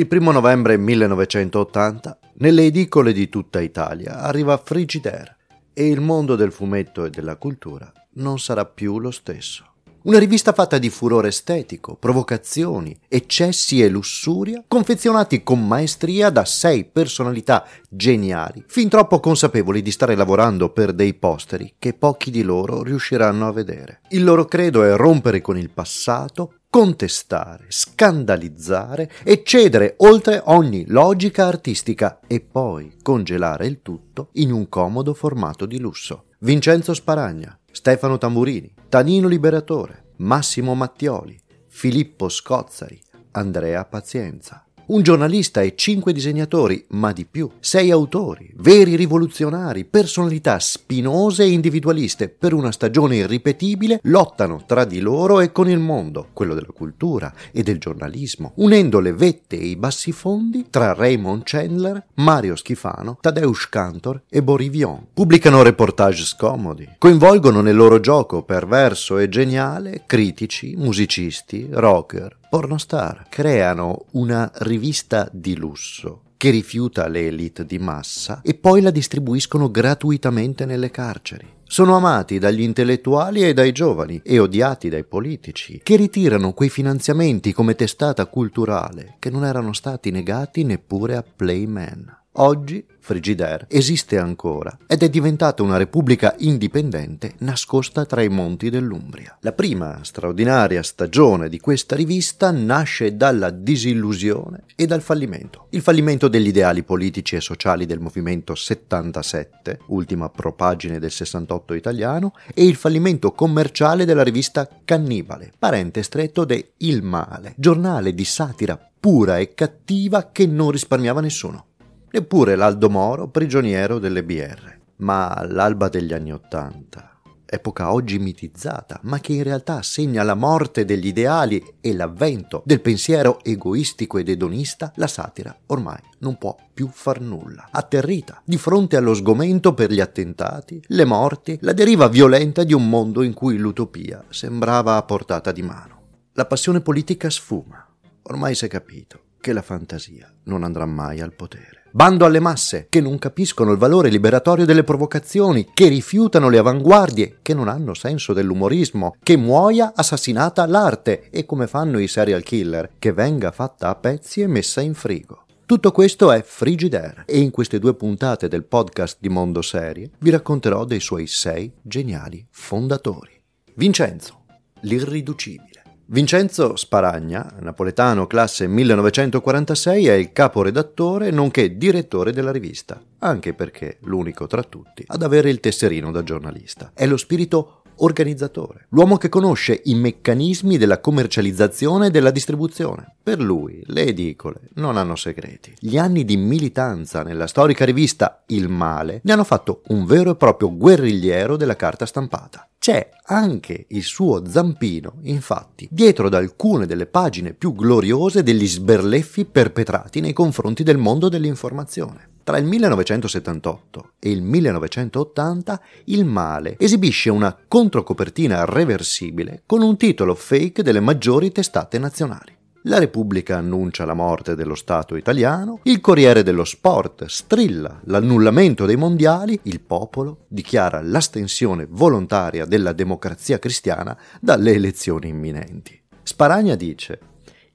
Il primo novembre 1980, nelle edicole di tutta Italia arriva Frigidaire e il mondo del fumetto e della cultura non sarà più lo stesso. Una rivista fatta di furore estetico, provocazioni, eccessi e lussuria, confezionati con maestria da sei personalità geniali, fin troppo consapevoli di stare lavorando per dei posteri che pochi di loro riusciranno a vedere. Il loro credo è rompere con il passato, contestare, scandalizzare e cedere oltre ogni logica artistica e poi congelare il tutto in un comodo formato di lusso. Vincenzo Sparagna, Stefano Tamburini, Tanino Liberatore, Massimo Mattioli, Filippo Scozzari, Andrea Pazienza un giornalista e cinque disegnatori, ma di più, sei autori, veri rivoluzionari, personalità spinose e individualiste, per una stagione irripetibile, lottano tra di loro e con il mondo, quello della cultura e del giornalismo, unendo le vette e i bassifondi tra Raymond Chandler, Mario Schifano, Tadeusz Cantor e Borivion. Pubblicano reportage scomodi, coinvolgono nel loro gioco perverso e geniale critici, musicisti, rocker, pornostar creano una rivista di lusso che rifiuta le elite di massa e poi la distribuiscono gratuitamente nelle carceri. Sono amati dagli intellettuali e dai giovani e odiati dai politici, che ritirano quei finanziamenti come testata culturale che non erano stati negati neppure a Playman. Oggi Frigidaire esiste ancora ed è diventata una repubblica indipendente nascosta tra i monti dell'Umbria. La prima straordinaria stagione di questa rivista nasce dalla disillusione e dal fallimento. Il fallimento degli ideali politici e sociali del movimento 77, ultima propagine del 68 italiano, e il fallimento commerciale della rivista Cannibale, parente stretto de Il Male, giornale di satira pura e cattiva che non risparmiava nessuno neppure l'Aldo Moro prigioniero delle BR. Ma all'alba degli anni Ottanta, epoca oggi mitizzata, ma che in realtà segna la morte degli ideali e l'avvento del pensiero egoistico ed edonista, la satira ormai non può più far nulla. Atterrita di fronte allo sgomento per gli attentati, le morti, la deriva violenta di un mondo in cui l'utopia sembrava a portata di mano. La passione politica sfuma. Ormai si è capito che la fantasia non andrà mai al potere. Bando alle masse che non capiscono il valore liberatorio delle provocazioni, che rifiutano le avanguardie, che non hanno senso dell'umorismo, che muoia assassinata l'arte e come fanno i serial killer, che venga fatta a pezzi e messa in frigo. Tutto questo è Frigidaire e in queste due puntate del podcast di Mondo Serie vi racconterò dei suoi sei geniali fondatori. Vincenzo, l'irriducibile. Vincenzo Sparagna, napoletano classe 1946, è il caporedattore nonché direttore della rivista, anche perché l'unico tra tutti ad avere il tesserino da giornalista. È lo spirito organizzatore, l'uomo che conosce i meccanismi della commercializzazione e della distribuzione. Per lui le edicole non hanno segreti. Gli anni di militanza nella storica rivista Il Male ne hanno fatto un vero e proprio guerrigliero della carta stampata. C'è anche il suo zampino, infatti, dietro ad alcune delle pagine più gloriose degli sberleffi perpetrati nei confronti del mondo dell'informazione. Tra il 1978 e il 1980 il male esibisce una controcopertina reversibile con un titolo fake delle maggiori testate nazionali. La Repubblica annuncia la morte dello Stato italiano, il Corriere dello Sport strilla l'annullamento dei mondiali, il popolo dichiara l'astensione volontaria della democrazia cristiana dalle elezioni imminenti. Sparagna dice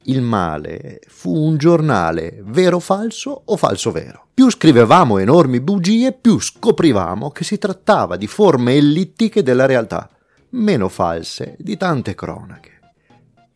il male fu un giornale vero falso o falso vero. Più scrivevamo enormi bugie, più scoprivamo che si trattava di forme ellittiche della realtà, meno false di tante cronache.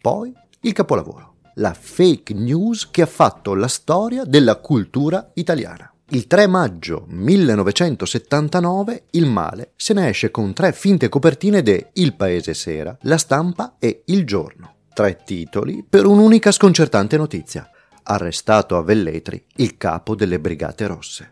Poi il capolavoro la fake news che ha fatto la storia della cultura italiana. Il 3 maggio 1979 il male se ne esce con tre finte copertine de Il Paese Sera, La Stampa e Il Giorno. Tre titoli per un'unica sconcertante notizia. Arrestato a Velletri il capo delle Brigate Rosse.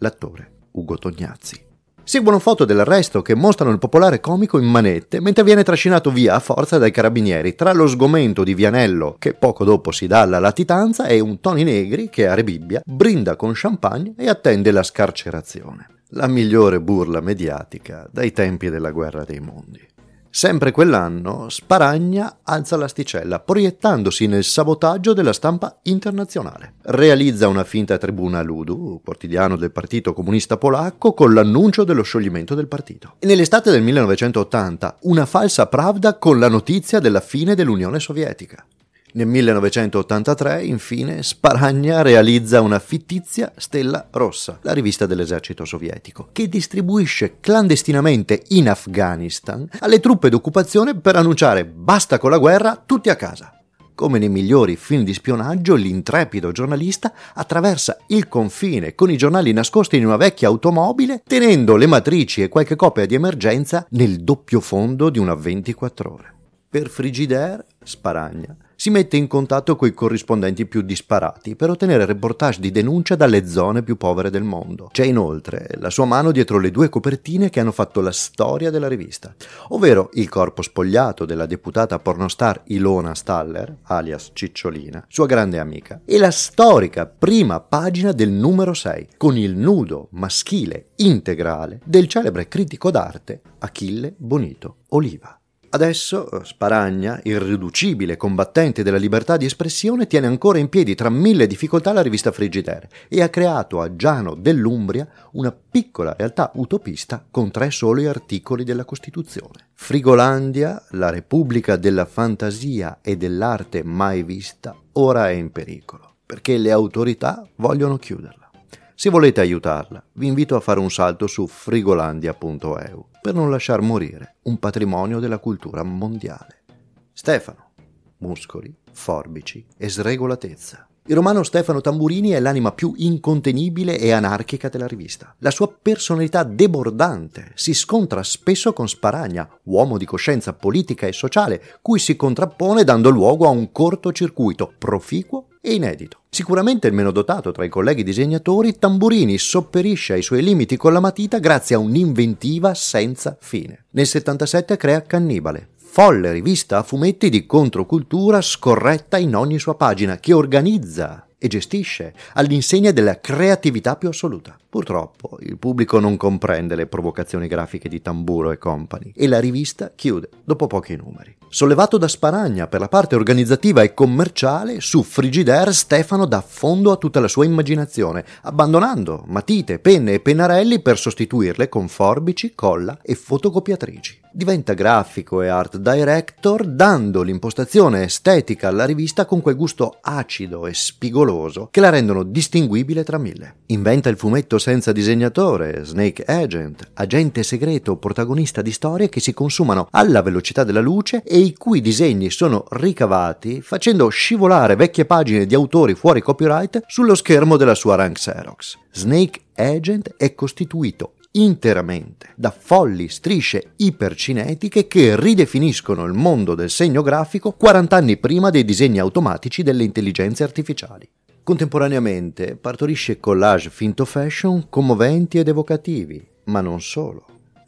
L'attore Ugo Tognazzi. Seguono foto dell'arresto che mostrano il popolare comico in manette mentre viene trascinato via a forza dai carabinieri tra lo sgomento di Vianello che poco dopo si dà alla latitanza e un Tony Negri che a Rebibbia brinda con champagne e attende la scarcerazione. La migliore burla mediatica dai tempi della guerra dei mondi. Sempre quell'anno Sparagna alza l'asticella, proiettandosi nel sabotaggio della stampa internazionale. Realizza una finta tribuna Ludu, quotidiano del Partito Comunista Polacco, con l'annuncio dello scioglimento del partito. E nell'estate del 1980 una falsa Pravda con la notizia della fine dell'Unione Sovietica. Nel 1983, infine, Sparagna realizza una fittizia Stella Rossa, la rivista dell'esercito sovietico, che distribuisce clandestinamente in Afghanistan alle truppe d'occupazione per annunciare basta con la guerra, tutti a casa. Come nei migliori film di spionaggio, l'intrepido giornalista attraversa il confine con i giornali nascosti in una vecchia automobile, tenendo le matrici e qualche copia di emergenza nel doppio fondo di una 24 ore. Per Frigidaire, Sparagna si mette in contatto coi corrispondenti più disparati per ottenere reportage di denuncia dalle zone più povere del mondo. C'è inoltre la sua mano dietro le due copertine che hanno fatto la storia della rivista, ovvero il corpo spogliato della deputata pornostar Ilona Staller, alias Cicciolina, sua grande amica, e la storica prima pagina del numero 6, con il nudo maschile integrale del celebre critico d'arte Achille Bonito Oliva. Adesso eh, Sparagna, irriducibile combattente della libertà di espressione, tiene ancora in piedi tra mille difficoltà la rivista Frigidaire e ha creato a Giano dell'Umbria una piccola realtà utopista con tre soli articoli della Costituzione. Frigolandia, la repubblica della fantasia e dell'arte mai vista, ora è in pericolo, perché le autorità vogliono chiuderla. Se volete aiutarla, vi invito a fare un salto su frigolandia.eu per non lasciar morire un patrimonio della cultura mondiale. Stefano, muscoli, forbici e sregolatezza. Il romano Stefano Tamburini è l'anima più incontenibile e anarchica della rivista. La sua personalità debordante si scontra spesso con Sparagna, uomo di coscienza politica e sociale, cui si contrappone dando luogo a un cortocircuito proficuo e inedito. Sicuramente il meno dotato tra i colleghi disegnatori, Tamburini sopperisce ai suoi limiti con la matita grazie a un'inventiva senza fine. Nel 77 crea Cannibale, folle rivista a fumetti di controcultura scorretta in ogni sua pagina, che organizza e gestisce all'insegna della creatività più assoluta. Purtroppo il pubblico non comprende le provocazioni grafiche di Tamburo e Company e la rivista chiude dopo pochi numeri. Sollevato da Sparagna per la parte organizzativa e commerciale, su Frigidaire Stefano dà fondo a tutta la sua immaginazione, abbandonando matite, penne e pennarelli per sostituirle con forbici, colla e fotocopiatrici. Diventa grafico e art director, dando l'impostazione estetica alla rivista con quel gusto acido e spigoloso che la rendono distinguibile tra mille. Inventa il fumetto senza disegnatore, Snake Agent, agente segreto protagonista di storie che si consumano alla velocità della luce e i cui disegni sono ricavati facendo scivolare vecchie pagine di autori fuori copyright sullo schermo della sua rank Xerox. Snake Agent è costituito interamente da folli strisce ipercinetiche che ridefiniscono il mondo del segno grafico 40 anni prima dei disegni automatici delle intelligenze artificiali. Contemporaneamente partorisce collage finto fashion commoventi ed evocativi, ma non solo.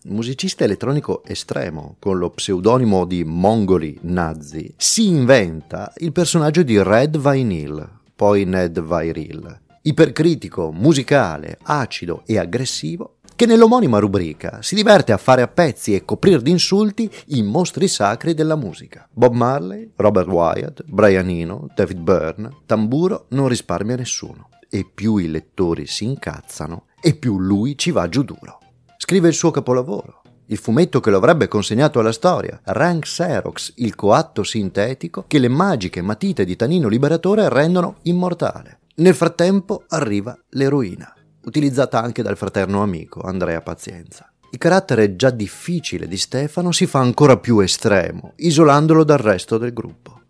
Musicista elettronico estremo, con lo pseudonimo di Mongoli Nazi, si inventa il personaggio di Red Vinyl, poi Ned Viryl. Ipercritico, musicale, acido e aggressivo, che nell'omonima rubrica si diverte a fare a pezzi e coprire di insulti i mostri sacri della musica. Bob Marley, Robert Wyatt, Brian Eno, David Byrne, Tamburo non risparmia nessuno. E più i lettori si incazzano, e più lui ci va giù duro. Scrive il suo capolavoro, il fumetto che lo avrebbe consegnato alla storia, Rank Xerox, il coatto sintetico che le magiche matite di Tanino Liberatore rendono immortale. Nel frattempo arriva l'eroina utilizzata anche dal fraterno amico Andrea Pazienza. Il carattere già difficile di Stefano si fa ancora più estremo, isolandolo dal resto del gruppo.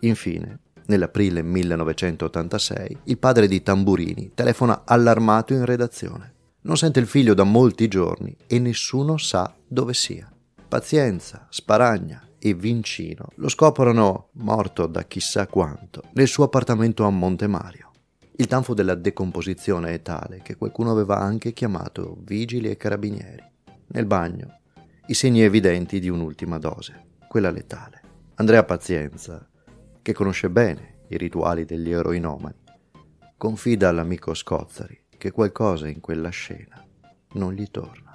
Infine, nell'aprile 1986, il padre di Tamburini telefona allarmato in redazione. Non sente il figlio da molti giorni e nessuno sa dove sia. Pazienza, Sparagna e Vincino lo scoprono morto da chissà quanto nel suo appartamento a Monte Mario. Il tanfo della decomposizione è tale che qualcuno aveva anche chiamato vigili e carabinieri. Nel bagno, i segni evidenti di un'ultima dose, quella letale. Andrea Pazienza, che conosce bene i rituali degli eroinomani, confida all'amico Scozzari che qualcosa in quella scena non gli torna.